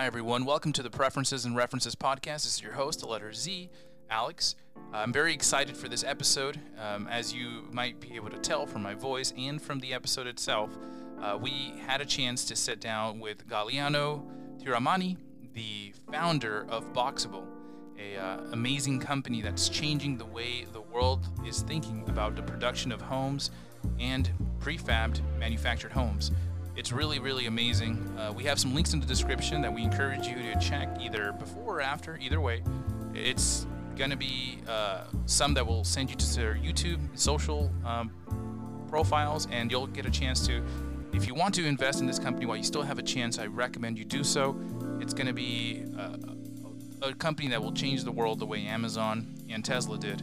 Hi, everyone. Welcome to the Preferences and References podcast. This is your host, the letter Z, Alex. I'm very excited for this episode. Um, as you might be able to tell from my voice and from the episode itself, uh, we had a chance to sit down with Galiano Tiramani, the founder of Boxabl, a uh, amazing company that's changing the way the world is thinking about the production of homes and prefabbed manufactured homes. It's really, really amazing. Uh, we have some links in the description that we encourage you to check either before or after, either way. It's going to be uh, some that will send you to their YouTube, social um, profiles, and you'll get a chance to. If you want to invest in this company while you still have a chance, I recommend you do so. It's going to be a, a company that will change the world the way Amazon and Tesla did.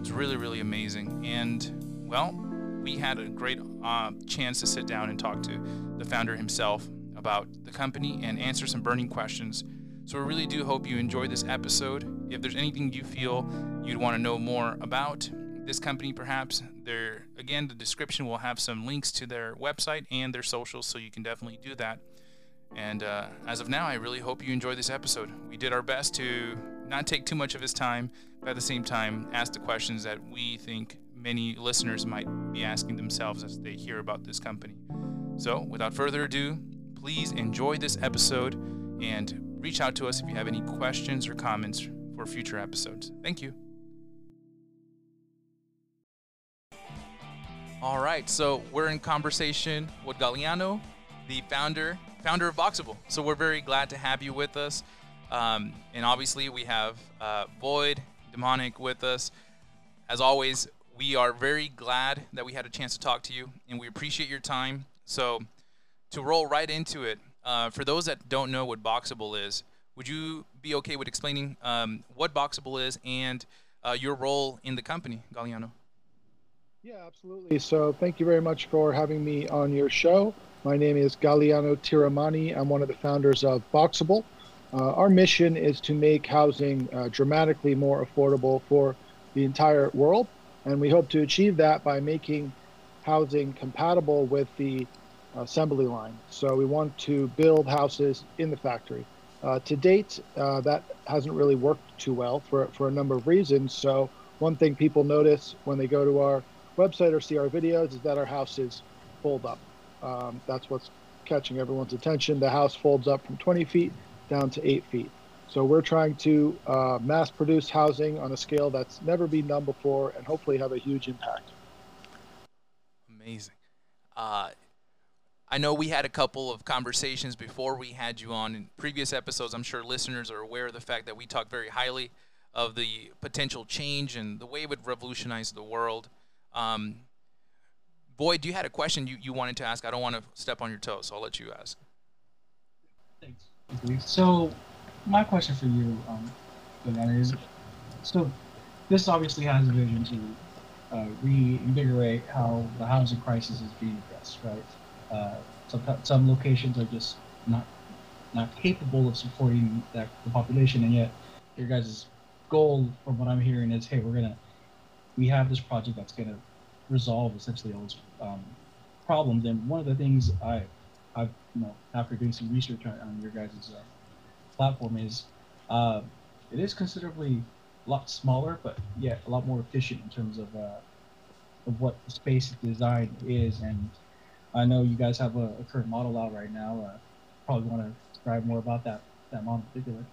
It's really, really amazing. And, well, we had a great uh, chance to sit down and talk to the founder himself about the company and answer some burning questions. So, we really do hope you enjoy this episode. If there's anything you feel you'd want to know more about this company, perhaps, there again, the description will have some links to their website and their socials, so you can definitely do that. And uh, as of now, I really hope you enjoy this episode. We did our best to not take too much of his time, but at the same time, ask the questions that we think many listeners might be asking themselves as they hear about this company. So, without further ado, please enjoy this episode and reach out to us if you have any questions or comments for future episodes. Thank you. All right, so we're in conversation with Galiano, the founder founder of Boxabl. So we're very glad to have you with us. Um, and obviously, we have uh, Boyd Demonic with us. As always, we are very glad that we had a chance to talk to you, and we appreciate your time. So, to roll right into it, uh, for those that don't know what Boxabl is, would you be okay with explaining um, what Boxabl is and uh, your role in the company, Galiano? Yeah, absolutely. So, thank you very much for having me on your show. My name is Galiano Tiramani. I'm one of the founders of Boxabl. Uh, our mission is to make housing uh, dramatically more affordable for the entire world. And we hope to achieve that by making housing compatible with the assembly line. So we want to build houses in the factory. Uh, to date, uh, that hasn't really worked too well for, for a number of reasons. So one thing people notice when they go to our website or see our videos is that our houses fold up. Um, that's what's catching everyone's attention. The house folds up from 20 feet down to 8 feet. So we're trying to uh, mass produce housing on a scale that's never been done before and hopefully have a huge impact. Amazing. Uh, I know we had a couple of conversations before we had you on in previous episodes. I'm sure listeners are aware of the fact that we talk very highly of the potential change and the way it would revolutionize the world. Um, Boyd, you had a question you, you wanted to ask. I don't want to step on your toes, so I'll let you ask. Thanks. So, my question for you, um, is, so this obviously has a vision to uh, reinvigorate how the housing crisis is being addressed, right? Uh, some some locations are just not not capable of supporting that the population, and yet your guys' goal, from what I'm hearing, is hey, we're gonna we have this project that's gonna resolve essentially all those um, problems. And one of the things I I've you know after doing some research on, on your guys' uh, platform is uh, it is considerably a lot smaller, but yet a lot more efficient in terms of uh, of what the space design is. And I know you guys have a, a current model out right now. Uh, probably want to describe more about that that model in particular.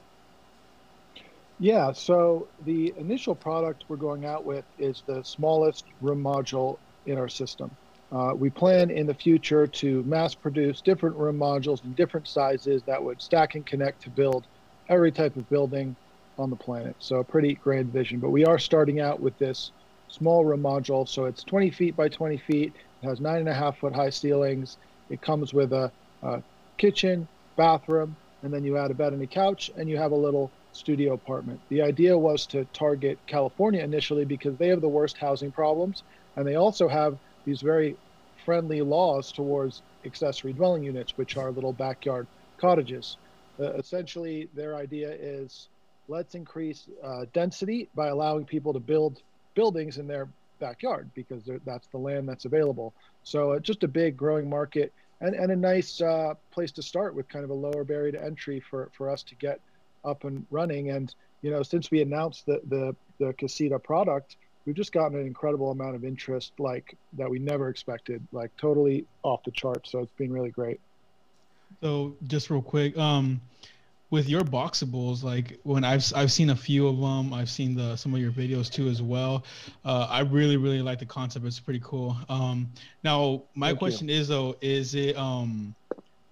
Yeah, so the initial product we're going out with is the smallest room module in our system. Uh, we plan in the future to mass produce different room modules in different sizes that would stack and connect to build every type of building on the planet. So a pretty grand vision. But we are starting out with this small room module. So it's 20 feet by 20 feet. It has nine and a half foot high ceilings. It comes with a, a kitchen, bathroom, and then you add a bed and a couch, and you have a little studio apartment. The idea was to target California initially because they have the worst housing problems, and they also have these very friendly laws towards accessory dwelling units, which are little backyard cottages. Uh, essentially, their idea is let's increase uh, density by allowing people to build buildings in their backyard because that's the land that's available. So, uh, just a big growing market. and, and a nice uh, place to start with kind of a lower barrier to entry for, for us to get up and running. And, you know, since we announced the, the, the Casita product, we've just gotten an incredible amount of interest, like that we never expected, like totally off the charts. So it's been really great. So just real quick, um, with your boxables, like when I've I've seen a few of them, I've seen the some of your videos too as well. Uh, I really really like the concept. It's pretty cool. Um, now my Thank question you. is though, is it um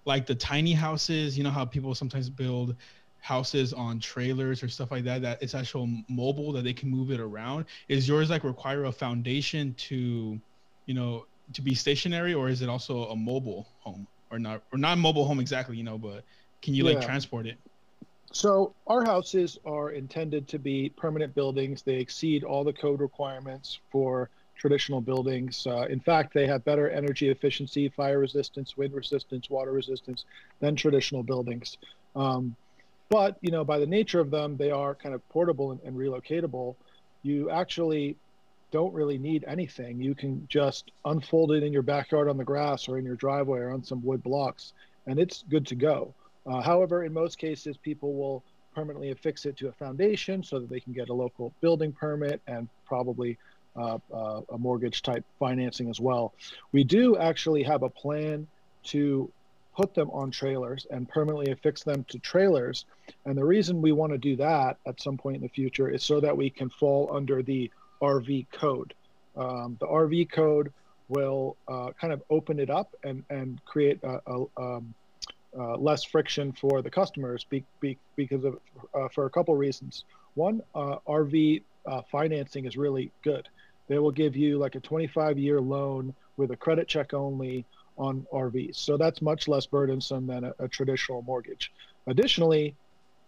like the tiny houses? You know how people sometimes build houses on trailers or stuff like that that it's actual mobile that they can move it around. Is yours like require a foundation to you know to be stationary or is it also a mobile home? Or not or not mobile home exactly you know but can you yeah. like transport it? So our houses are intended to be permanent buildings. They exceed all the code requirements for traditional buildings. Uh, in fact they have better energy efficiency fire resistance wind resistance water resistance than traditional buildings. Um, but you know, by the nature of them, they are kind of portable and, and relocatable. You actually don't really need anything. You can just unfold it in your backyard on the grass or in your driveway or on some wood blocks, and it's good to go. Uh, however, in most cases, people will permanently affix it to a foundation so that they can get a local building permit and probably uh, uh, a mortgage type financing as well. We do actually have a plan to put them on trailers and permanently affix them to trailers. And the reason we want to do that at some point in the future is so that we can fall under the RV code. Um, the RV code will uh, kind of open it up and, and create a, a um, uh, less friction for the customers be, be, because of uh, for a couple reasons. One, uh, RV uh, financing is really good. They will give you like a 25 year loan with a credit check only on RVs. So that's much less burdensome than a, a, traditional mortgage. Additionally,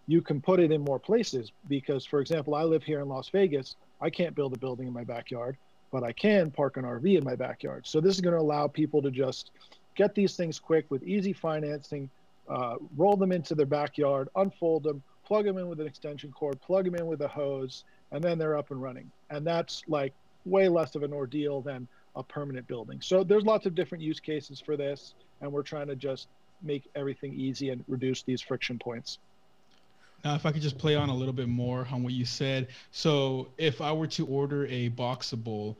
you can put it in more places because, for example, I live here in Las Vegas. I can't build a building in my backyard, but I can park an RV in my backyard. So this is going to allow people to just get these things quick with easy financing, uh, roll them into their backyard, unfold them, plug them in with an extension cord, plug them in with a hose, and then they're up and running. And that's like way less of an ordeal than a permanent building. So there's lots of different use cases for this, and we're trying to just make everything easy and reduce these friction points. Now, if I could just play on a little bit more on what you said. So, if I were to order a Boxabl,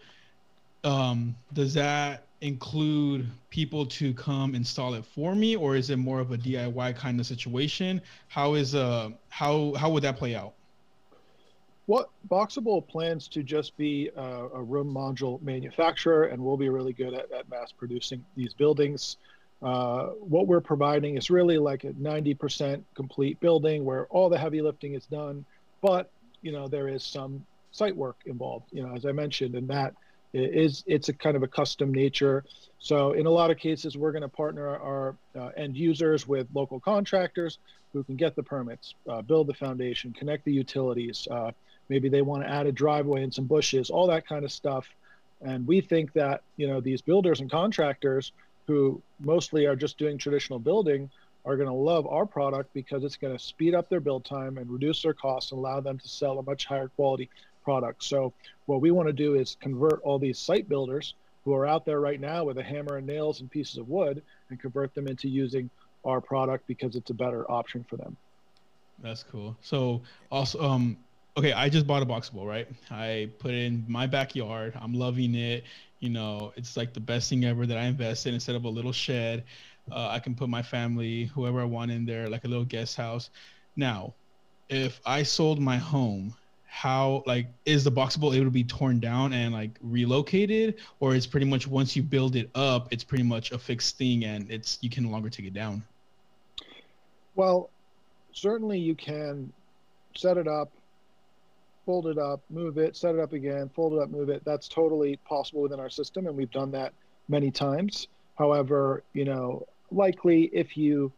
um, does that include people to come install it for me, or is it more of a DIY kind of situation? How is uh how how would that play out? What Boxabl plans to just be a, a, room module manufacturer, and we'll be really good at, at mass producing these buildings. Uh, what we're providing is really like a 90% complete building where all the heavy lifting is done, but you know there is some site work involved. You know, as I mentioned, and that is it's a kind of a custom nature. So in a lot of cases, we're going to partner our uh, end users with local contractors who can get the permits, uh, build the foundation, connect the utilities. Uh, maybe they want to add a driveway and some bushes, all that kind of stuff. And we think that you know these builders and contractors who mostly are just doing traditional building are going to love our product because it's going to speed up their build time and reduce their costs and allow them to sell a much higher quality product. So what we want to do is convert all these site builders who are out there right now with a hammer and nails and pieces of wood and convert them into using our product because it's a better option for them. That's cool. So also um okay, I just bought a Boxabl, right? I put it in my backyard. I'm loving it. You know, it's like the best thing ever that I invested instead of a little shed. Uh, I can put my family, whoever I want in there, like a little guest house. Now, if I sold my home, how like is the Boxabl able to be torn down and like relocated, or it's pretty much once you build it up, it's pretty much a fixed thing and it's you can no longer take it down? Well, certainly you can set it up fold it up, move it, set it up again, fold it up, move it. That's totally possible within our system, and we've done that many times. However, you know, likely if you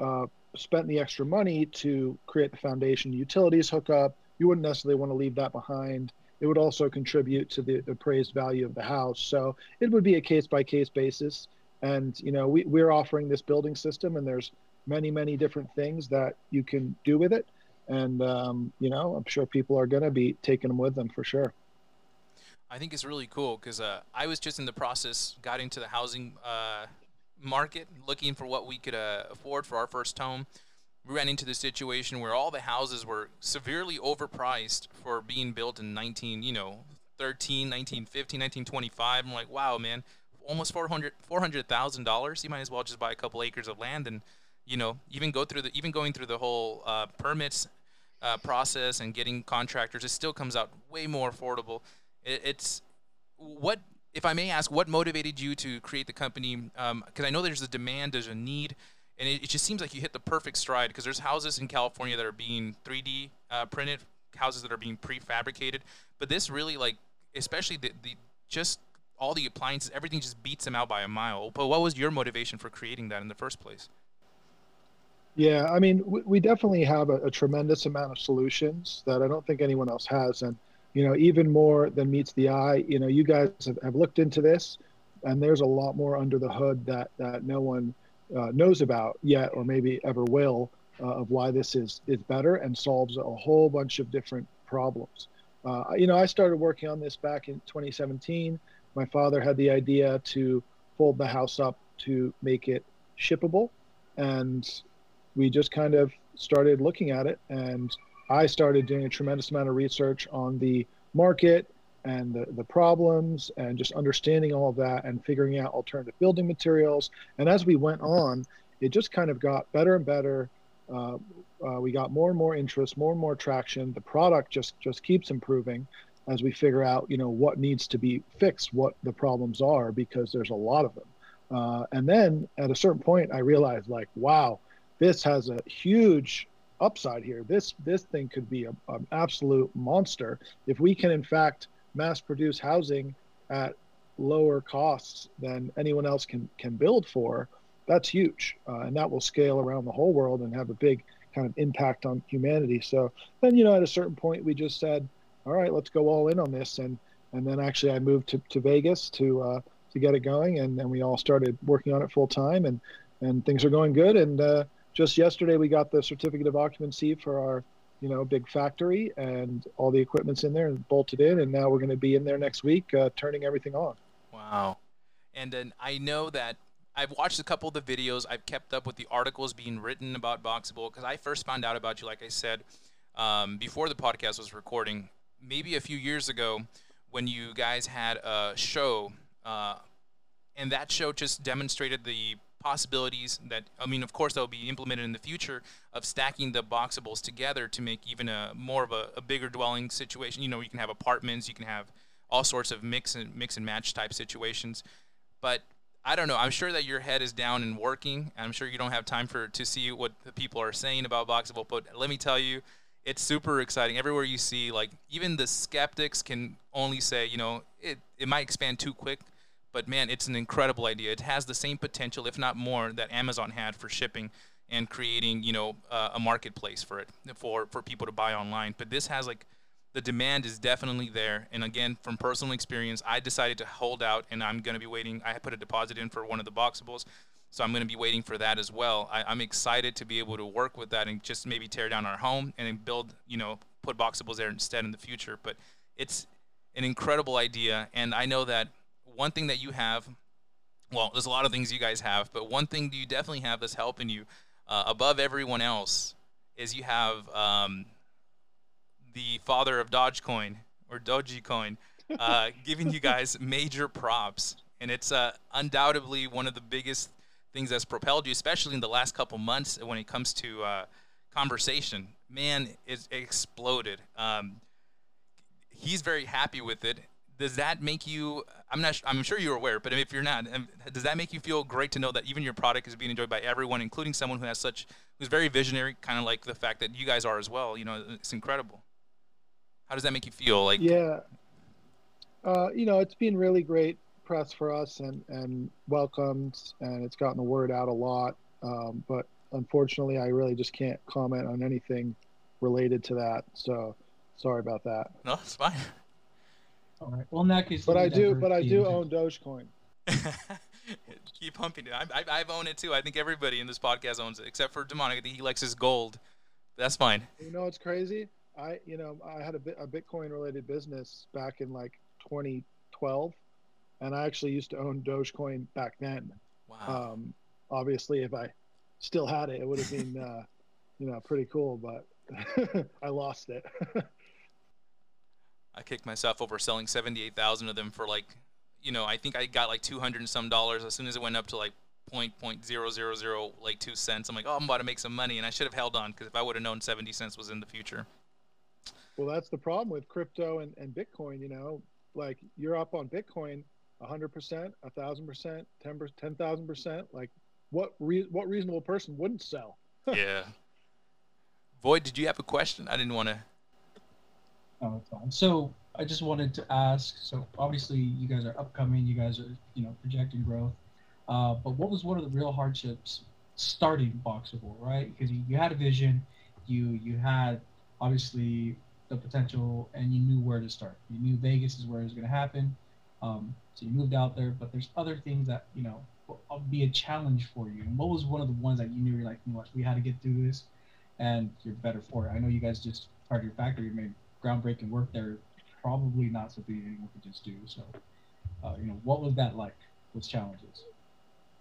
uh, spent the extra money to create the foundation utilities hookup, you wouldn't necessarily want to leave that behind. It would also contribute to the, appraised value of the house. So it would be a case by case basis. And you know, we, we're offering this building system, and there's many, many different things that you can do with it and um, you know i'm sure people are going to be taking them with them for sure i think it's really cool because uh, i was just in the process got into the housing uh, market looking for what we could uh, afford for our first home. We ran into the situation where all the houses were severely overpriced for being built in 19, you know, 13, 1915, 1925. I'm like, wow, man, almost 400 $400,000. You might as well just buy a couple acres of land and, you know, even go through the even going through the whole uh, permits uh, process and getting contractors, it still comes out way more affordable. It, it's what if I may ask, what motivated you to create the company? Because um, I know there's a demand, there's a need, and it, it, just seems like you hit the perfect stride. Because there's houses in California that are being 3D uh, printed, houses that are being prefabricated, but this really like, especially the, the just all the appliances, everything just beats them out by a mile. But what was your motivation for creating that in the first place? Yeah, I mean, we, definitely have a, a, tremendous amount of solutions that I don't think anyone else has, and you know, even more than meets the eye. You know, you guys have, have looked into this, and there's a lot more under the hood that that no one uh, knows about yet, or maybe ever will, uh, of why this is is better and solves a whole bunch of different problems. Uh, you know, I started working on this back in 2017. My father had the idea to fold the house up to make it shippable, and we just kind of started looking at it and I started doing a tremendous amount of research on the market and the, the problems and just understanding all of that and figuring out alternative building materials. And as we went on, it just kind of got better and better. Uh, uh, we got more and more interest, more and more traction. The product just just keeps improving as we figure out, you know, what needs to be fixed, what the problems are, because there's a lot of them. Uh, and then at a certain point, I realized, like, wow, this has a huge upside here. This this thing could be an absolute monster if we can in fact mass produce housing at lower costs than anyone else can can build for. That's huge, uh, and that will scale around the whole world and have a big kind of impact on humanity. So then, you know, at a certain point, we just said, all right, let's go all in on this, and and then actually I moved to, to Vegas to uh, to get it going, and then we all started working on it full time, and and things are going good, and uh, just yesterday we got the certificate of occupancy for our you know big factory and all the equipment's in there and bolted in. And now we're going to be in there next week uh, turning everything on. Wow. And then i know that i've watched a couple of the videos. I've kept up with the articles being written about Boxabl because i first found out about you like i said um, before the podcast was recording maybe a few years ago when you guys had a show uh, and that show just demonstrated the possibilities that I mean, of course, that will be implemented in the future of stacking the boxables together to make even a more of a, a, bigger dwelling situation. You know, you can have apartments, you can have all sorts of mix and mix and match type situations. But I don't know. I'm sure that your head is down and working. I'm sure you don't have time for to see what the people are saying about Boxabl. But let me tell you, it's super exciting. Everywhere you see, like even the skeptics can only say, you know, it it might expand too quick but man, it's an incredible idea. It has the same potential, if not more, that Amazon had for shipping and creating, you know, uh, a marketplace for it for for people to buy online. But this has like the demand is definitely there. And again, from personal experience, I decided to hold out, and I'm going to be waiting. I put a deposit in for one of the boxables, so I'm going to be waiting for that as well. I, am excited to be able to work with that and just maybe tear down our home and build, you know, put boxables there instead in the future. But it's an incredible idea, and I know that one thing that you have, well, there's a lot of things you guys have, but one thing you definitely have that's helping you uh, above everyone else is you have um, the father of Dogecoin or Dogecoin uh, giving you guys major props. And it's uh, undoubtedly one of the biggest things that's propelled you, especially in the last couple months when it comes to uh, conversation. Man, it's exploded. Um, he's very happy with it does that make you i'm not i'm sure you're aware but if you're not um, does that make you feel great to know that even your product is being enjoyed by everyone including someone who has such who's very visionary kind of like the fact that you guys are as well you know it's incredible. How does that make you feel like? Yeah. Uh, you know it's been really great press for us and and welcomed and it's gotten the word out a lot um, but unfortunately i really just can't comment on anything related to that so sorry about that. No it's fine all right. Well, in that case, but I do, but I do own Dogecoin. Keep pumping it. I, I, I've owned it too. I think everybody in this podcast owns it, except for Demonic. I think he likes his gold. That's fine. You know what's crazy? I, you know, I had a, a Bitcoin related business back in like 2012, and I actually used to own Dogecoin back then. Wow. Um, obviously, if I still had it, it would have been, uh, you know, pretty cool. But I lost it. I kicked myself over selling 78,000 of them for like, you know, I think I got like 200 and some dollars as soon as it went up to like point point zero zero zero like two cents. I'm like, oh, I'm about to make some money, and I should have held on because if I would have known 70 cents was in the future. Well, that's the problem with crypto and, and Bitcoin. You know, like you're up on Bitcoin 100%, a 1,000%, 10, 10,000%. Like, what re- what reasonable person wouldn't sell? yeah. Boyd, did you have a question? I didn't want to. It's fine. So I just wanted to ask. So obviously, you guys are upcoming. You guys are, you know, projecting growth. Uh, but what was one of the real hardships starting Boxabl, right? Because you, you had a vision, you you had obviously the potential, and you knew where to start. You knew Vegas is where it was going to happen. Um, so you moved out there, but there's other things that you know will be a challenge for you. And what was one of the ones that you knew you're like, you know we had to get through this, and you're better for it. I know you guys just part of your factory made groundbreaking work there. Probably not something anyone could just do. So, uh, you know, what was that like? Those challenges.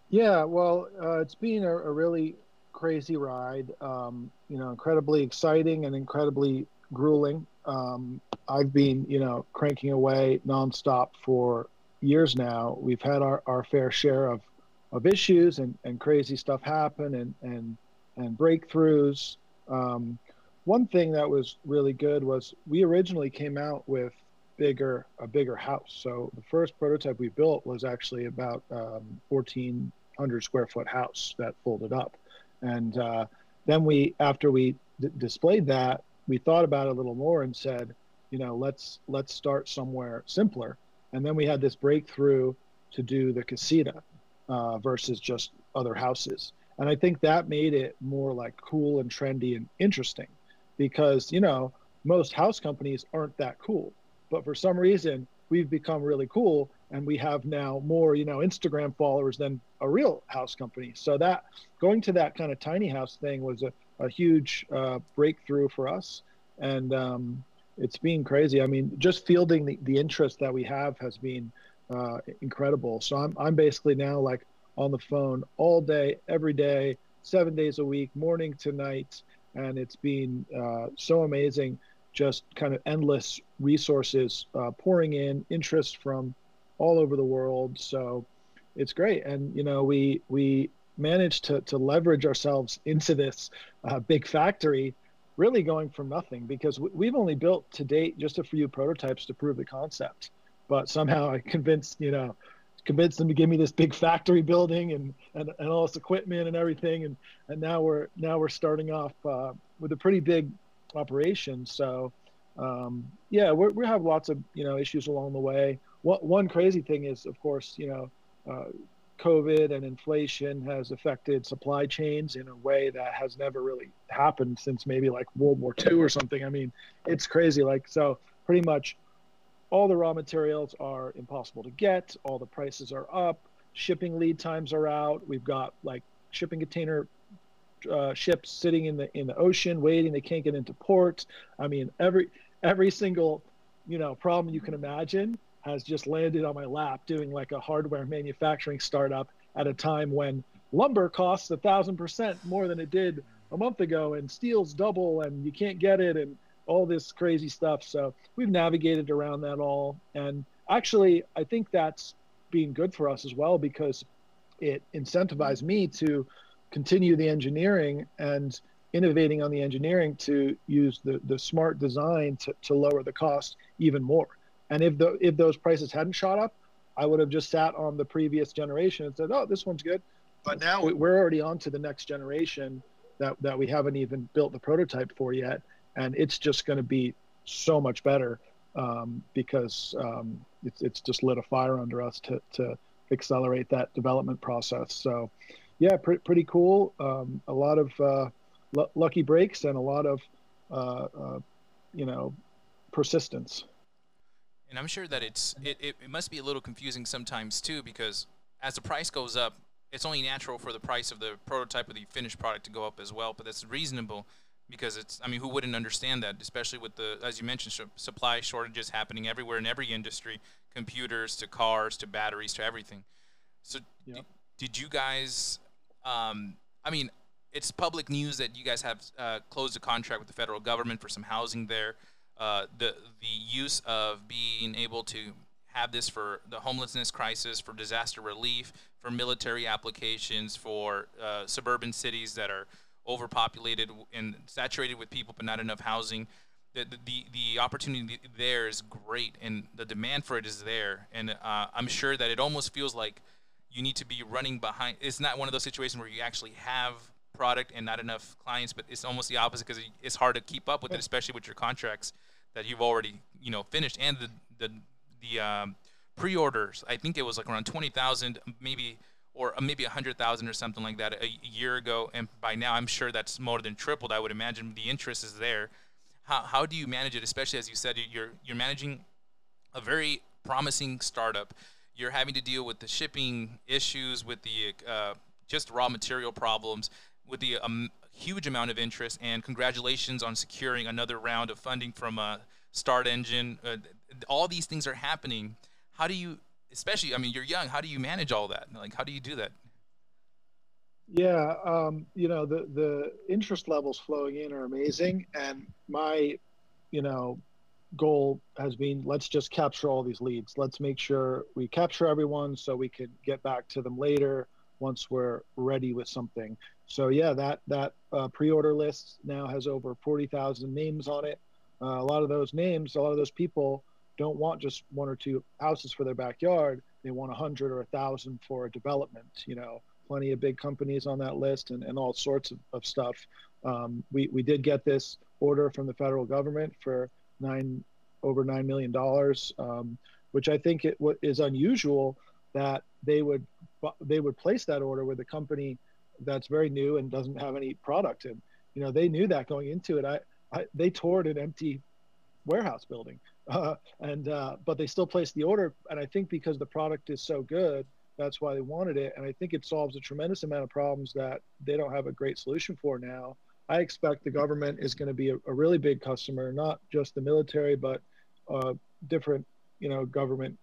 Yeah, well, uh, it's been a, a, really crazy ride. Um, you know, incredibly exciting and incredibly grueling. Um, I've been, you know, cranking away nonstop for years now. We've had our, our fair share of, of issues and, and crazy stuff happen and, and, and breakthroughs. Um, one thing that was really good was we originally came out with bigger a bigger house. So the first prototype we built was actually about um, 1,400 square foot house that folded up, and uh, then we after we d- displayed that we thought about it a little more and said, you know, let's let's start somewhere simpler. And then we had this breakthrough to do the casita uh, versus just other houses. And I think that made it more like cool and trendy and interesting because, you know, most house companies aren't that cool. But for some reason, we've become really cool and we have now more, you know, Instagram followers than a real house company. So that going to that kind of tiny house thing was a, a huge uh, breakthrough for us. And um, it's been crazy. I mean, just fielding the, the interest that we have has been uh, incredible. So I'm, I'm basically now like on the phone all day, every day, seven days a week, morning to night. And it's been uh, so amazing, just kind of endless resources uh, pouring in, interest from all over the world. So it's great. And, you know, we, we managed to, to leverage ourselves into this uh, big factory really going from nothing because we've only built to date just a few prototypes to prove the concept but somehow i convinced you know convinced them to give me this big factory building and, and, and all this equipment and everything and, and now we're now we're starting off uh, with a pretty big operation so um, yeah we're, we have lots of you know issues along the way one, one crazy thing is of course you know uh, COVID and inflation has affected supply chains in a way that has never really happened since maybe like World War II or something. I mean, it's crazy. Like, so pretty much all the raw materials are impossible to get, all the prices are up, shipping lead times are out. We've got like shipping container uh, ships sitting in the in the ocean waiting. They can't get into port i mean every every single you know problem you can imagine has just landed on my lap doing like a hardware manufacturing startup at a time when lumber costs a thousand percent more than it did a month ago and steel's double and you can't get it and all this crazy stuff. So we've navigated around that all. And actually i think that's being good for us as well because it incentivized me to continue the engineering and innovating on the engineering to use the, the smart design to, to lower the cost even more. And if the if those prices hadn't shot up, I would have just sat on the previous generation and said, "Oh, this one's good." But now we're already on to the next generation that that we haven't even built the prototype for yet, and it's just going to be so much better um, because um, it's it's just lit a fire under us to to accelerate that development process. So, yeah, pr- pretty cool. Um, a lot of uh, l- lucky breaks and a lot of uh, uh, you know persistence and I'm sure that it's it, it, it must be a little confusing sometimes too because as the price goes up, it's only natural for the price of the prototype or the finished product to go up as well. But that's reasonable because it's I mean who wouldn't understand that, especially with the as you mentioned sh- supply shortages happening everywhere in every industry, computers to cars to batteries to everything. So. did you guys? Um, I mean, it's public news that you guys have uh, closed a contract with the federal government for some housing there. Uh, the the use of being able to have this for the homelessness crisis, for disaster relief, for military applications, for uh, suburban cities that are overpopulated and saturated with people, but not enough housing. The, the, the opportunity there is great, and the demand for it is there. And uh, I'm sure that it almost feels like you need to be running behind. It's not one of those situations where you actually have product and not enough clients, but it's almost the opposite because it's hard to keep up with it, especially with your contracts that you've already you know finished and the the the um, pre-orders. I think it was like around twenty thousand, maybe or maybe a hundred thousand or something like that a year ago, and by now I'm sure that's more than tripled. I would imagine the interest is there. How how do you manage it, especially as you said you're you're managing a very promising startup. You're having to deal with the shipping issues, with the uh, just raw material problems, with the um, huge amount of interest. And congratulations on securing another round of funding from uh, StartEngine. Uh, all these things are happening. How do you, especially, I mean, you're young. How do you manage all that? Like, how do you do that? Yeah, um, you know, the the interest levels flowing in are amazing, and my, you know, goal has been let's just capture all these leads. Let's make sure we capture everyone so we can get back to them later once we're ready with something. So yeah, that that uh, pre-order list now has over forty thousand names on it. Uh, a lot of those names, a lot of those people don't want just one or two houses for their backyard. They want a hundred or a thousand for a development. You know, plenty of big companies on that list and, and all sorts of, of stuff. Um, we we did get this order from the federal government for nine over nine million dollars, um, which I think it is unusual that they would they would place that order with a company that's very new and doesn't have any product. And you know they knew that going into it. I, I they toured an empty warehouse building, uh, and uh, but they still placed the order. And I think because the product is so good, that's why they wanted it. And I think it solves a tremendous amount of problems that they don't have a great solution for now. I expect the government is going to be a, a really big customer, not just the military, but uh, different, you know, government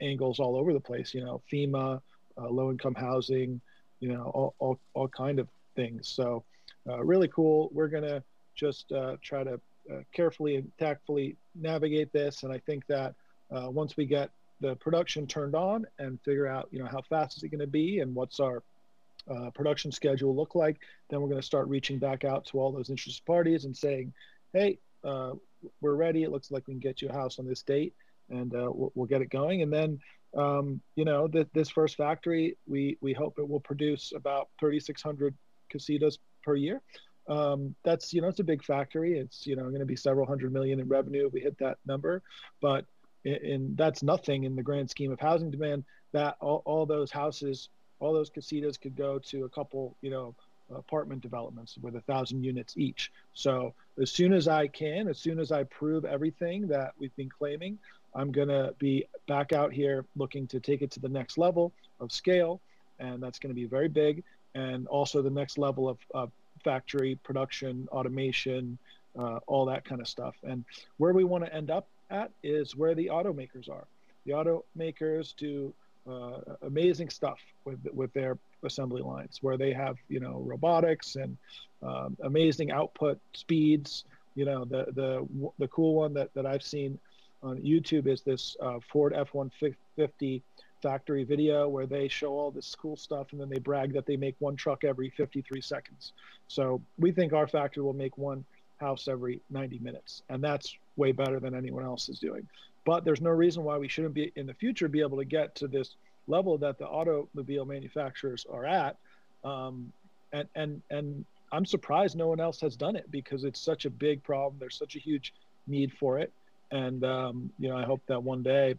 angles all over the place. You know, FEMA, uh, low-income housing, you know, all, all, all kind of things. So uh, really cool. We're going to just uh, try to carefully and tactfully navigate this. And I think that uh, once we get the production turned on and figure out, you know, how fast is it going to be and what's our uh, production schedule look like, then we're going to start reaching back out to all those interested parties and saying, hey, uh, we're ready. It looks like we can get you a house on this date and we'll, we'll get it going. And then um, you know, th- this first factory, we, we hope it will produce about 3,600 casitas per year. Um, that's, you know, it's a big factory. It's, you know, going to be several hundred million in revenue if we hit that number. But in, that's nothing in the grand scheme of housing demand that all, all those houses, all those casitas could go to a couple, you know, apartment developments with a thousand units each. So as soon as I can, as soon as I prove everything that we've been claiming, I'm going to be back out here looking to take it to the next level of scale, and that's going to be very big. And also the next level of, of factory production, automation, uh, all that kind of stuff. And where we want to end up at is where the automakers are. The automakers do uh, amazing stuff with with their assembly lines, where they have you know robotics and um, amazing output speeds. You know the the the cool one that that I've seen on YouTube is this uh, Ford F-150 factory video where they show all this cool stuff and then they brag that they make one truck every 53 seconds. So we think our factory will make one house every 90 minutes, and that's way better than anyone else is doing. But there's no reason why we shouldn't be in the future be able to get to this level that the automobile manufacturers are at. Um, and and and I'm surprised no one else has done it because it's such a big problem. There's such a huge need for it and um, you know I hope that one day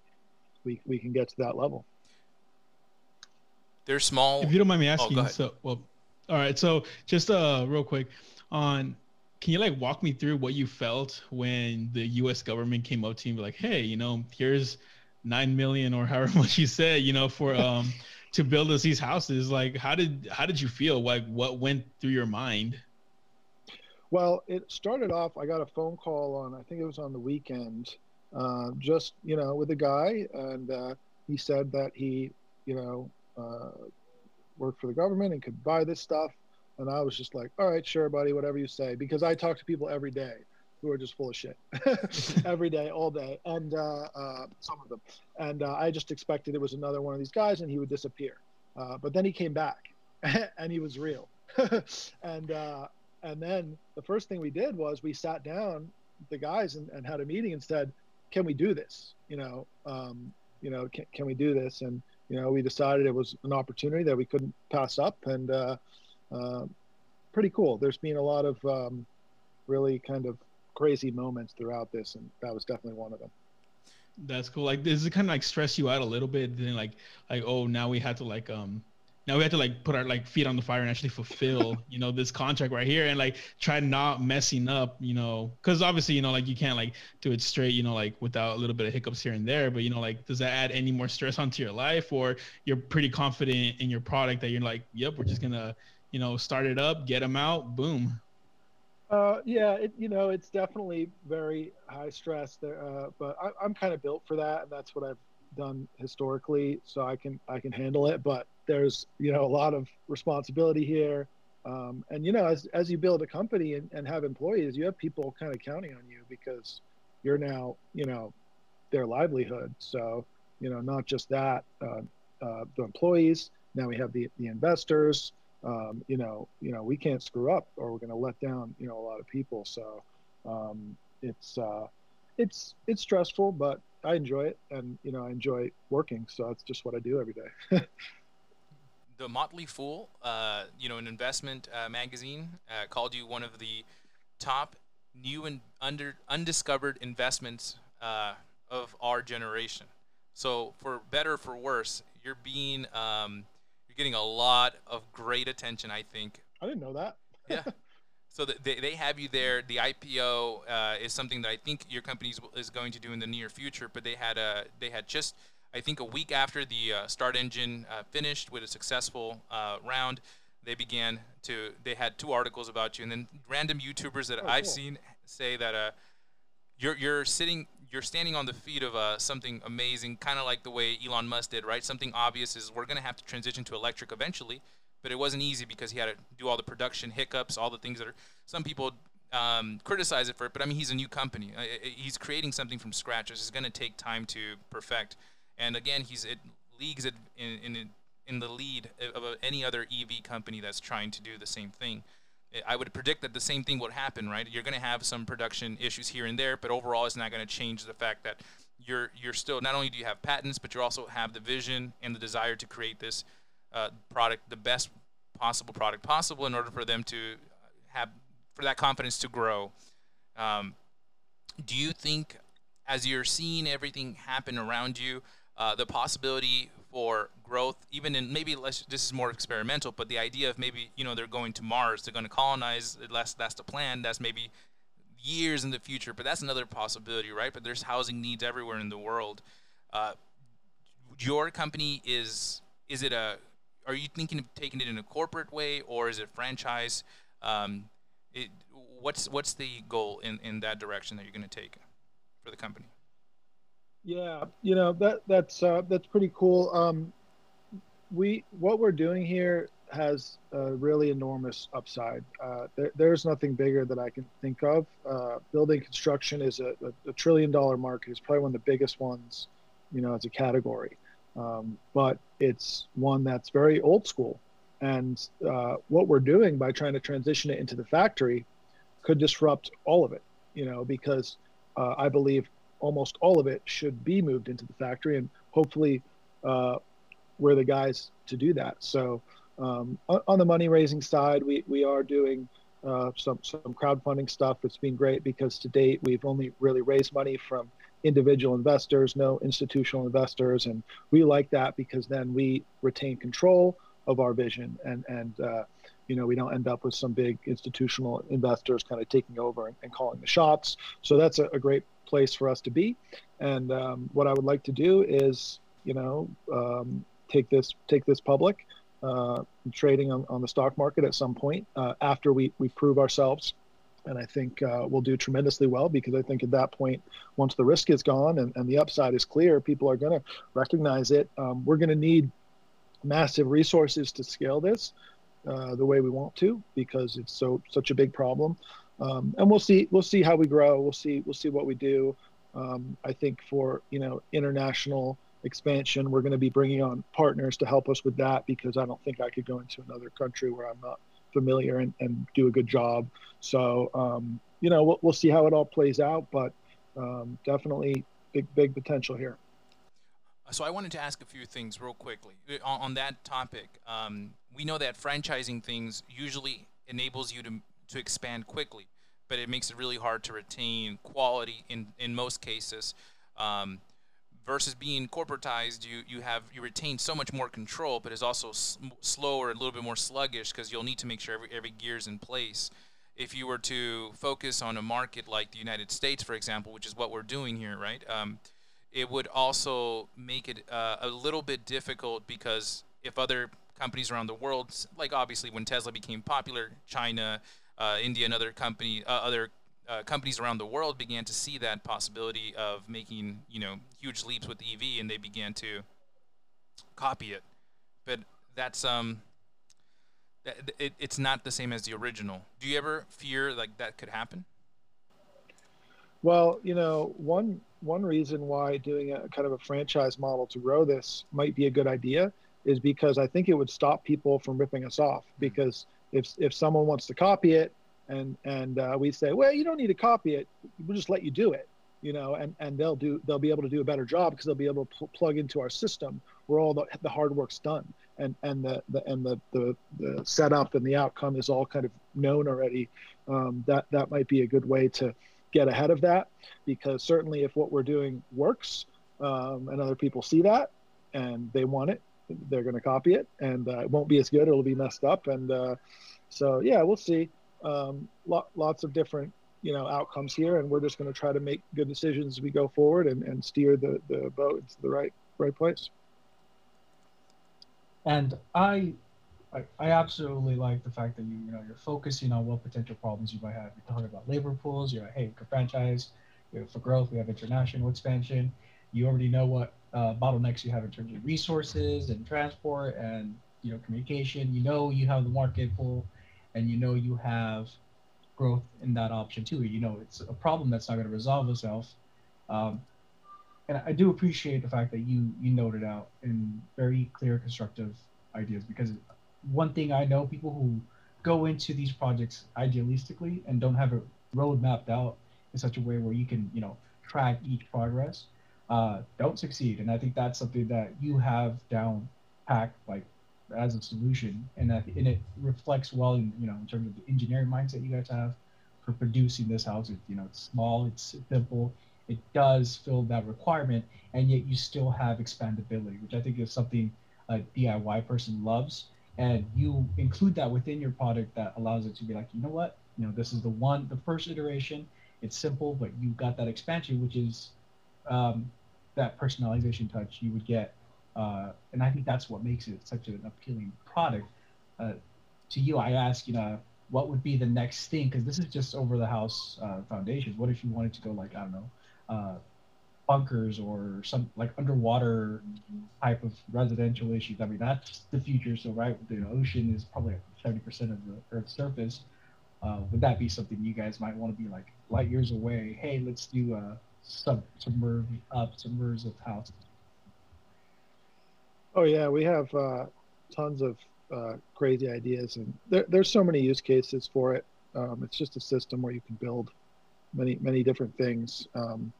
we we can get to that level. They're small. If you don't mind me asking, oh, so well, all right. So just uh, real quick, on can you like walk me through what you felt when the U.S. government came up to you and be like, hey, you know, here's nine million or however much you said, you know, for um to build us these houses. Like, how did how did you feel? Like, what went through your mind? Well, it started off. I got a phone call on. I think it was on the weekend, uh, just you know, with a guy, and uh, he said that he, you know, uh, work for the government and could buy this stuff. And I was just like, all right, sure, buddy, whatever you say, because I talk to people every day who are just full of shit every day, all day, and uh, uh, some of them. And I just expected it was another one of these guys, and he would disappear. But then he came back, and he was real. and and then the first thing we did was we sat down, the guys, and, and had a meeting and said, "Can we do this? You know, um, you know, can, can we do this?" And you know, we decided it was an opportunity that we couldn't pass up, and uh, uh, pretty cool. There's been a lot of um, really kind of crazy moments throughout this, and that was definitely one of them. That's cool. Like, does it kind of like stress you out a little bit? Then, like, like, oh, now we had to like, um, now we have to like put our like feet on the fire and actually fulfill, you know, this contract right here, and like try not messing up, you know, because obviously, you know, like you can't like do it straight, you know, like without a little bit of hiccups here and there. But you know, like, does that add any more stress onto your life, or you're pretty confident in your product that you're like, yep, we're just gonna you know, start it up, get them out, boom. Uh, yeah, it, you know, it's definitely very high stress there, uh, but I, am kind of built for that, and that's what I've done historically, so I can I can handle it. But there's you know a lot of responsibility here, um, and you know as as you build a company and, and have employees, you have people kind of counting on you because you're now you know their livelihood. So you know not just that, uh, uh the employees. Now we have the the investors um, you know, you know, we can't screw up or we're going to let down, you know, a lot of people. So um, it's uh, it's it's stressful, but I enjoy it, and you know, I enjoy working. So that's just what I do every day. the Motley Fool, uh, you know, an investment uh, magazine, uh, called you one of the top new and under undiscovered investments uh, of our generation. So for better or for worse, you're being um, you're getting a lot of great attention. I think. I didn't know that. yeah. So they, they have you there. The IPO uh, is something that I think your company is going to do in the near future. But they had a they had just I think a week after the uh, StartEngine uh, finished with a successful uh, round, they began to they had two articles about you, and then random YouTubers that oh, I've cool. seen say that uh, you're you're sitting you're standing on the feet of uh, something amazing, kind of like the way Elon Musk did, right? Something obvious is we're going to have to transition to electric eventually, but it wasn't easy because he had to do all the production hiccups, all the things that are. Some people um, criticize it for it, but I mean, he's a new company. Uh, he's creating something from scratch. It's going to take time to perfect. And again, he's it leagues in in in the lead of any other EV company that's trying to do the same thing. I would predict that the same thing would happen, right? You're going to have some production issues here and there, but overall, it's not going to change the fact that you're you're still not only do you have patents, but you also have the vision and the desire to create this uh, product, the best possible product possible, in order for them to have for that confidence to grow. Um, do you think, as you're seeing everything happen around you, uh, the possibility for growth, even in maybe less, this is more experimental, but the idea of maybe you know they're going to Mars, they're going to colonize. That's that's the plan. That's maybe years in the future, but that's another possibility, right? But there's housing needs everywhere in the world. Uh, your company is is it a? Are you thinking of taking it in a corporate way, or is it franchise? Um, it, what's what's the goal in, in that direction that you're going to take for the company? Yeah, you know that that's uh, that's pretty cool. Um, we what we're doing here has a really enormous upside. Uh, there, there's nothing bigger that I can think of. Uh, building construction is a, a, a, trillion dollar market. It's probably one of the biggest ones, you know, as a category. Um, but it's one that's very old school. And uh, what we're doing by trying to transition it into the factory could disrupt all of it, you know, because uh, I believe almost all of it should be moved into the factory, and hopefully, uh, we're the guys to do that. So, um, on the money raising side, we we are doing uh, some some crowdfunding stuff. It's been great because to date we've only really raised money from individual investors, no institutional investors, and we like that because then we retain control of our vision and and uh, you know we don't end up with some big institutional investors kind of taking over and, and calling the shots. So that's a, a great place for us to be. And um, what I would like to do is, you know, um, take this take this public, uh, trading on, on the stock market at some point uh, after we we prove ourselves. And I think uh, we'll do tremendously well because I think at that point, once the risk is gone and, and the upside is clear, people are going to recognize it. Um, we're going to need massive resources to scale this uh, the way we want to because it's so such a big problem. Um, and we'll see we'll see how we grow. We'll see we'll see what we do. Um, I think for you know international expansion, we're going to be bringing on partners to help us with that because I don't think I could go into another country where I'm not familiar and, and do a good job. So um, you know we'll, we'll see how it all plays out, but um, definitely big big potential here. So I wanted to ask a few things real quickly on, on that topic. Um, we know that franchising things usually enables you to to expand quickly, but it makes it really hard to retain quality in in most cases. Um, versus being corporatized, you you have you retain so much more control, but it's also slower, a little bit more sluggish because you'll need to make sure every every gear's in place. If you were to focus on a market like the United States, for example, which is what we're doing here, right? Um, it would also make it uh, a little bit difficult because if other companies around the world, like obviously when Tesla became popular, China, uh, India, and other company, uh, other uh, companies around the world began to see that possibility of making you know huge leaps with EV, and they began to copy it. But that's um, that, it, it's not the same as the original. Do you ever fear like that could happen? Well, you know, one one reason why doing a kind of a franchise model to grow this might be a good idea is because I think it would stop people from ripping us off. Because if if someone wants to copy it, and and uh, we say, well, you don't need to copy it, we'll just let you do it, you know, and and they'll do they'll be able to do a better job because they'll be able to pl- plug into our system where all the, the hard work's done, and and the, the and the, the the setup and the outcome is all kind of known already. Um, that that might be a good way to get ahead of that because certainly if what we're doing works um, and other people see that and they want it they're going to copy it and uh, it won't be as good it'll be messed up and uh, so yeah we'll see um, lo- lots of different you know outcomes here and we're just going to try to make good decisions as we go forward and, and steer the, the boat into the right right place and i I, I absolutely like the fact that you you know you're focusing on what potential problems you might have. You're talking about labor pools. You're like, hey, can franchise. You know, for growth, we have international expansion. You already know what uh, bottlenecks you have in terms of resources and transport and you know communication. You know you have the market pool, and you know you have growth in that option too. You know it's a problem that's not going to resolve itself. Um, and I do appreciate the fact that you you noted out in very clear, constructive ideas because one thing I know people who go into these projects idealistically and don't have a road mapped out in such a way where you can, you know, track each progress, uh, don't succeed. And I think that's something that you have down packed like as a solution, and that and it reflects well in you know in terms of the engineering mindset you guys have for producing this house. It, you know, it's small, it's simple, it does fill that requirement, and yet you still have expandability, which I think is something a DIY person loves and you include that within your product that allows it to be like you know what you know this is the one the first iteration it's simple but you've got that expansion which is um, that personalization touch you would get uh, and i think that's what makes it such an appealing product uh, to you i ask you know what would be the next thing because this is just over the house uh, foundations what if you wanted to go like i don't know uh, bunkers or some like underwater type of residential issues. I mean, that's the future. So, right, the ocean is probably seventy percent of the Earth's surface. Uh, would that be something you guys might want to be like light years away? Hey, let's do a sub submerge up submersive house. Oh yeah, we have uh, tons of uh, crazy ideas, and there, there's so many use cases for it. Um, it's just a system where you can build many many different things. Um,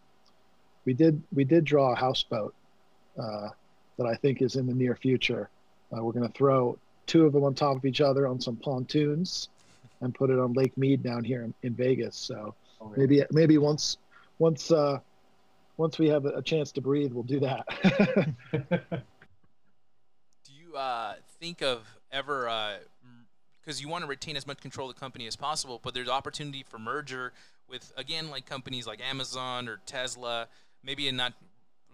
we did we did draw a houseboat uh, that I think is in the near future. Uh, we're going to throw two of them on top of each other on some pontoons and put it on Lake Mead down here in, in Vegas. So oh, really? maybe maybe once once uh, once we have a chance to breathe, we'll do that. do you uh, think of ever because uh, you want to retain as much control of the company as possible, but there's opportunity for merger with again like companies like Amazon or Tesla maybe in not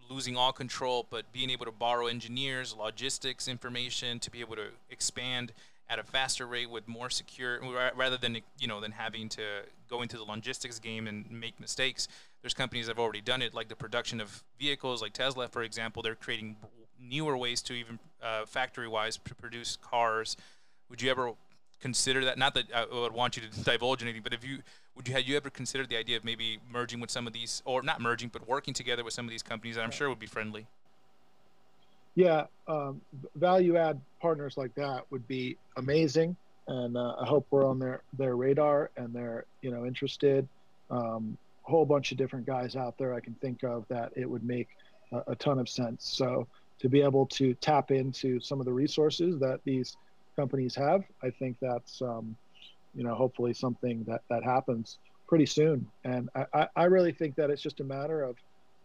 losing all control, but being able to borrow engineers, logistics information to be able to expand at a faster rate with more secure rather than you know than having to go into the logistics game and make mistakes there's companies that have already done it like the production of vehicles like tesla for example they're creating newer ways to even uh, factory-wise to produce cars. Would you ever consider that? Not that I would want you to divulge anything, but if you would you have you ever considered the idea of maybe merging with some of these, or not merging, but working together with some of these companies that I'm sure would be friendly? Yeah, um, value add partners like that would be amazing, and uh, I hope we're on their their radar and they're you know interested. Um, whole bunch of different guys out there I can think of that it would make a, a ton of sense. So to be able to tap into some of the resources that these companies have, I think that's um, you know hopefully something that that happens pretty soon. And I, I really think that it's just a matter of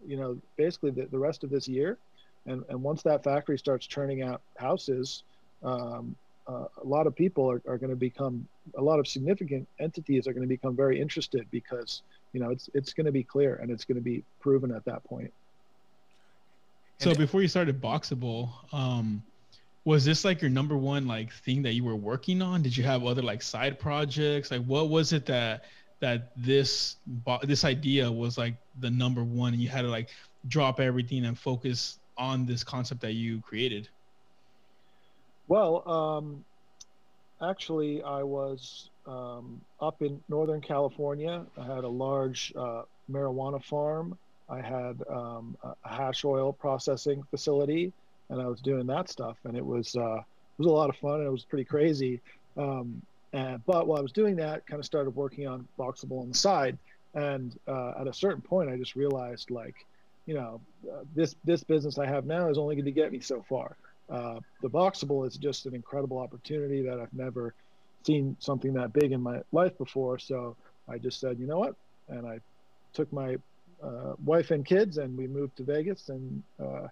you know basically the, the rest of this year, and and once that factory starts churning out houses. Um, uh, a lot of people are, are going to become a lot of significant entities are going to become very interested because you know it's it's going to be clear and it's going to be proven at that point. So before you started Boxabl um was this like your number one like thing that you were working on? Did you have other like side projects? Like what was it that that this this idea was like the number one and you had to like drop everything and focus on this concept that you created well um actually i was um, up in northern california i had a large uh, marijuana farm I had um, a hash oil processing facility, and I was doing that stuff, and it was uh, it was a lot of fun, and it was pretty crazy. Um, and, but while I was doing that, kind of started working on Boxabl on the side, and uh, at a certain point, I just realized like, you know, uh, this this business I have now is only going to get me so far. Uh, the Boxabl is just an incredible opportunity that I've never seen something that big in my life before. So I just said, you know what, and I took my uh, wife and kids, and we moved to Vegas, and uh,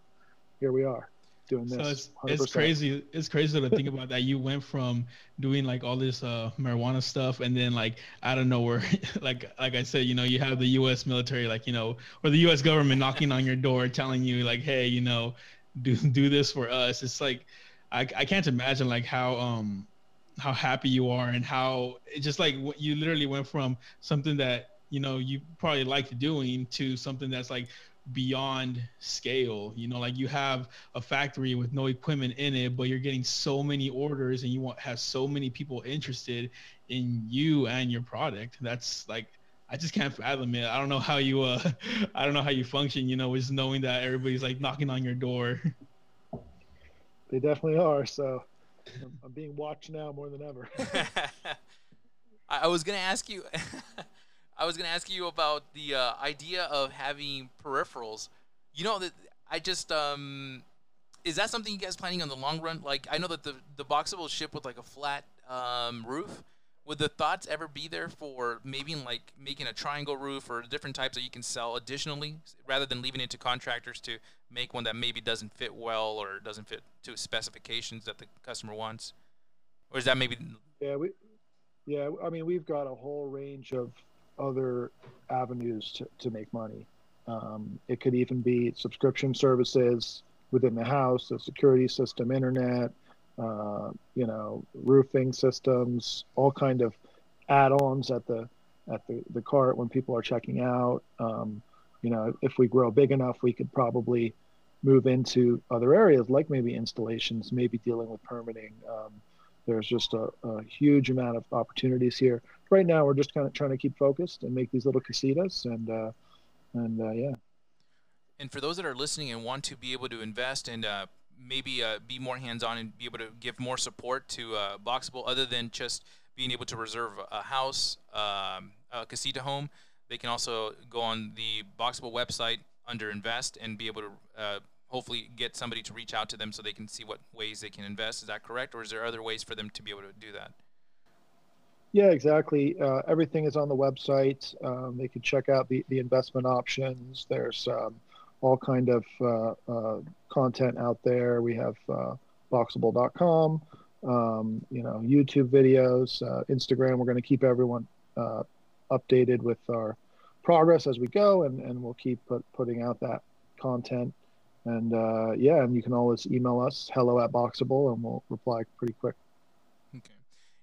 here we are doing this. So it's, it's crazy. It's crazy to think about that. You went from doing like all this uh, marijuana stuff, and then like out of nowhere, like like I said, you know, you have the U.S. military, like you know, or the U.S. government knocking on your door, telling you like, hey, you know, do do this for us. It's like I I can't imagine like how um how happy you are and how it just like you literally went from something that you know you probably liked doing to something that's like beyond scale you know like you have a factory with no equipment in it but you're getting so many orders and you want have so many people interested in you and your product that's like i just can't fathom it i don't know how you uh i don't know how you function you know just knowing that everybody's like knocking on your door they definitely are so i'm being watched now more than ever i was gonna ask you I was gonna ask you about the uh, idea of having peripherals. You know that I just um, is that something you guys planning on the long run? Like I know that the the Boxabl ship with like a flat um, roof. Would the thoughts ever be there for maybe like making a triangle roof or different types that you can sell additionally, rather than leaving it to contractors to make one that maybe doesn't fit well or doesn't fit to specifications that the customer wants? Or is that maybe? Yeah, we, yeah. I mean, we've got a whole range of other avenues to, to make money. Um, it could even be subscription services within the house, the security system, internet, uh, you know, roofing systems, all kind of add-ons at the at the, the cart when people are checking out. Um, you know, if we grow big enough, we could probably move into other areas like maybe installations, maybe dealing with permitting. Um, there's just a, a, huge amount of opportunities here. Right now, we're just kind of trying to keep focused and make these little casitas, and uh, and uh, yeah. And for those that are listening and want to be able to invest and uh, maybe uh, be more hands-on and be able to give more support to uh, Boxabl, other than just being able to reserve a house, um, a casita home, they can also go on the Boxabl website under Invest and be able to uh, hopefully get somebody to reach out to them so they can see what ways they can invest. Is that correct, or is there other ways for them to be able to do that? Yeah, exactly. Uh, everything is on the website. Um, they can check out the, the investment options. There's um, all kind of uh, uh, content out there. We have uh, boxabl.com, um, you know, YouTube videos, uh, Instagram. We're going to keep everyone uh, updated with our progress as we go, and, and we'll keep put, putting out that content. And uh, yeah, and you can always email us hello at Boxabl, and we'll reply pretty quick. Okay.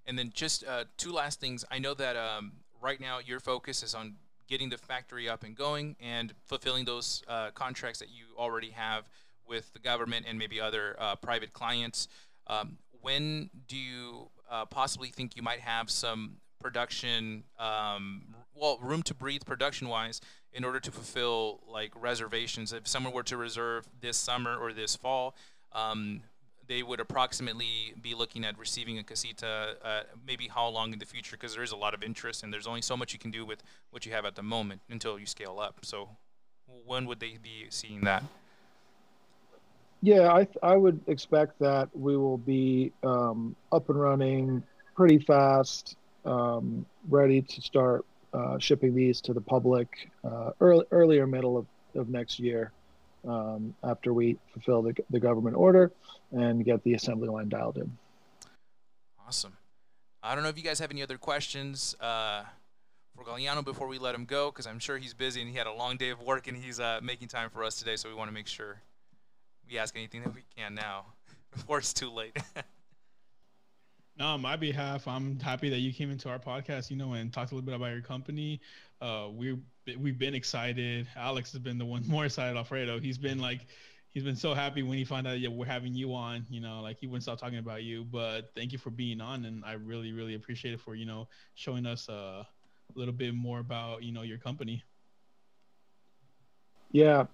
And then just two last things. I know that um, right now your focus is on getting the factory up and going and fulfilling those uh, contracts that you already have with the government and maybe other uh, private clients. Um, when do you uh, possibly think you might have some production, um, well, room to breathe production wise in order to fulfill like reservations? If someone were to reserve this summer or this fall, um, they would approximately be looking at receiving a casita uh, maybe how long in the future because there is a lot of interest and there's only so much you can do with what you have at the moment until you scale up. So when would they be seeing that? Yeah, I th- I would expect that we will be um, up and running pretty fast, um, ready to start uh, shipping these to the public uh, early, earlier middle of, of next year um, after we fulfill the, the government order and get the assembly line dialed in. Awesome. I don't know if you guys have any other questions uh, for Galiano before we let him go, because I'm sure he's busy and he had a long day of work and he's uh, making time for us today, so we want to make sure we ask anything that we can now before it's too late. no, on my behalf, I'm happy that you came into our podcast, you know, and talked a little bit about your company. Uh, we we've been excited. Alex has been the one more excited. Alfredo, he's been like, he's been so happy when he found out yeah we're having you on. You know, like he wouldn't stop talking about you. But thank you for being on, and I really really appreciate it for you know showing us uh, a little bit more about you know your company. Yeah,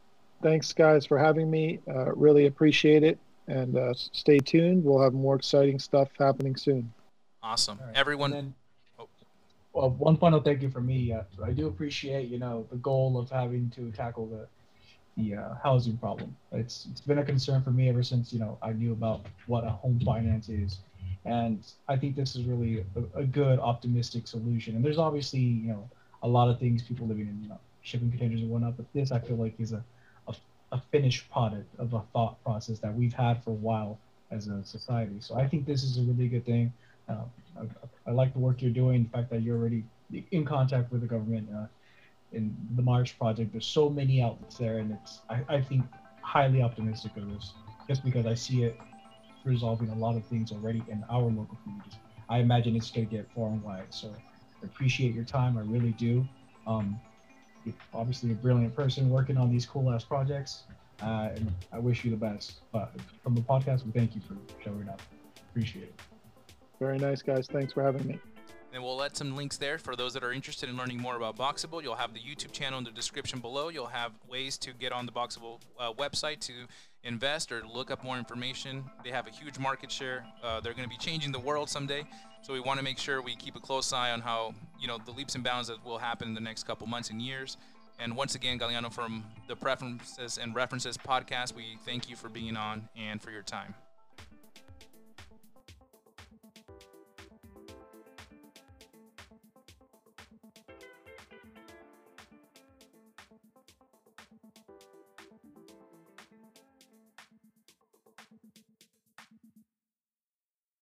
thanks, guys, for having me. Uh, really appreciate it. And uh, stay tuned. We'll have more exciting stuff happening soon. Awesome. Right. Everyone. Well, one final thank you for me. Uh, I do appreciate, you know, the goal of having to tackle the the uh, housing problem. It's it's been a concern for me ever since you know I knew about what a home finance is, and I think this is really a, a good optimistic solution. And there's obviously you know a lot of things people living in you know shipping containers and whatnot, but this I feel like is a a finished product of a thought process that we've had for a while as a society. So I think this is a really good thing. Uh, I, I, like the work you're doing. The fact that you're already in contact with the government uh, in the March project. There's so many outlets there, and it's I, I think highly optimistic of this, just because I see it resolving a lot of things already in our local communities. I imagine it's going to get far and wide. So I appreciate your time. I really do. Um, obviously a brilliant person working on these cool ass projects. Uh, and I wish you the best. But from the podcast, we thank you for showing up. Appreciate it. Very nice, guys. Thanks for having me. And we'll let some links there for those that are interested in learning more about Boxabl. You'll have the YouTube channel in the description below. You'll have ways to get on the Boxabl uh, website to invest or look up more information. They have a huge market share. Uh, they're going to be changing the world someday. So we want to make sure we keep a close eye on how, you know, the leaps and bounds that will happen in the next couple months and years. And once again, Galiano from the Preferences and References podcast, we thank you for being on and for your time.